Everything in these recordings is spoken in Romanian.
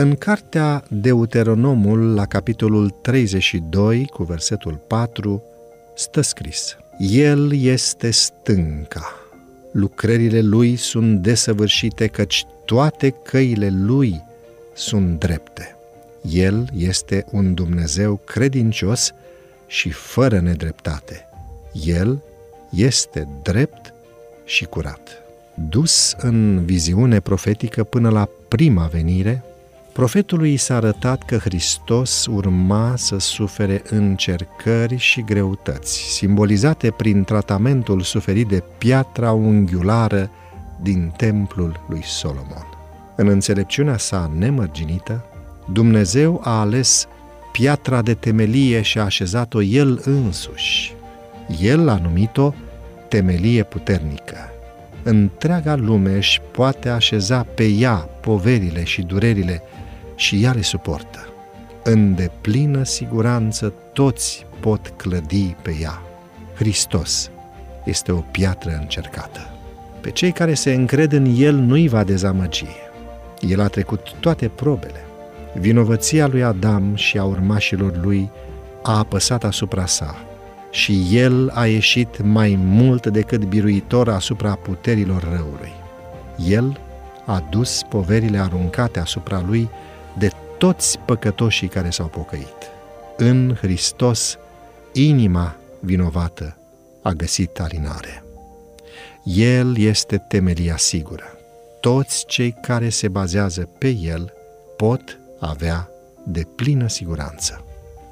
În cartea Deuteronomul, la capitolul 32, cu versetul 4, stă scris El este stânca, lucrările lui sunt desăvârșite, căci toate căile lui sunt drepte. El este un Dumnezeu credincios și fără nedreptate. El este drept și curat. Dus în viziune profetică până la prima venire, profetului i s-a arătat că Hristos urma să sufere încercări și greutăți, simbolizate prin tratamentul suferit de piatra unghiulară din templul lui Solomon. În înțelepciunea sa nemărginită, Dumnezeu a ales piatra de temelie și a așezat-o El însuși. El a numit-o temelie puternică. Întreaga lume își poate așeza pe ea poverile și durerile și ea le suportă. În deplină siguranță toți pot clădi pe ea. Hristos este o piatră încercată. Pe cei care se încred în El nu-i va dezamăgi. El a trecut toate probele. Vinovăția lui Adam și a urmașilor lui a apăsat asupra sa și el a ieșit mai mult decât biruitor asupra puterilor răului. El a dus poverile aruncate asupra lui de toți păcătoșii care s-au pocăit. În Hristos, inima vinovată a găsit alinare. El este temelia sigură. Toți cei care se bazează pe El pot avea de plină siguranță.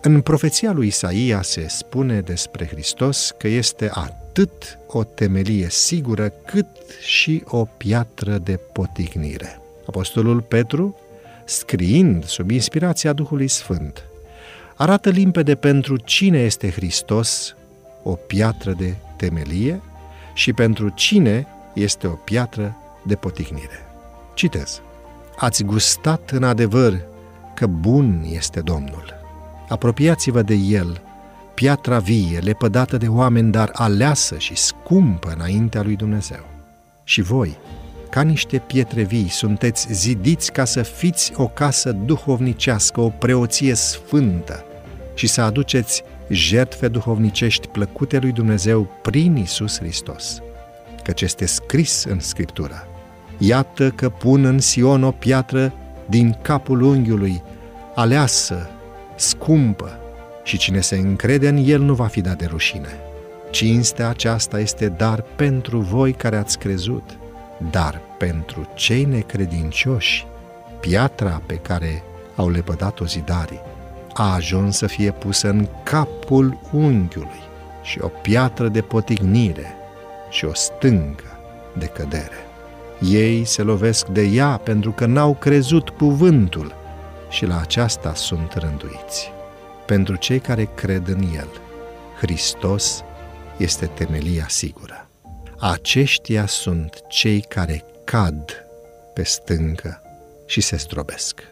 În profeția lui Isaia se spune despre Hristos că este atât o temelie sigură cât și o piatră de potignire. Apostolul Petru, scriind sub inspirația Duhului Sfânt, arată limpede pentru cine este Hristos o piatră de temelie și pentru cine este o piatră de potignire. Citez. Ați gustat în adevăr că bun este Domnul. Apropiați-vă de El, piatra vie, lepădată de oameni, dar aleasă și scumpă înaintea lui Dumnezeu. Și voi, ca niște pietre vii, sunteți zidiți ca să fiți o casă duhovnicească, o preoție sfântă și să aduceți jertfe duhovnicești plăcute lui Dumnezeu prin Isus Hristos. Căci este scris în Scriptură. Iată că pun în Sion o piatră din capul unghiului, aleasă, scumpă, și cine se încrede în el nu va fi dat de rușine. Cinstea aceasta este dar pentru voi care ați crezut, dar pentru cei necredincioși, piatra pe care au lepădat-o zidarii a ajuns să fie pusă în capul unghiului și o piatră de potignire și o stâncă de cădere. Ei se lovesc de ea pentru că n-au crezut cuvântul și la aceasta sunt rânduiți. Pentru cei care cred în El, Hristos este temelia sigură. Aceștia sunt cei care cad pe stâncă și se strobesc.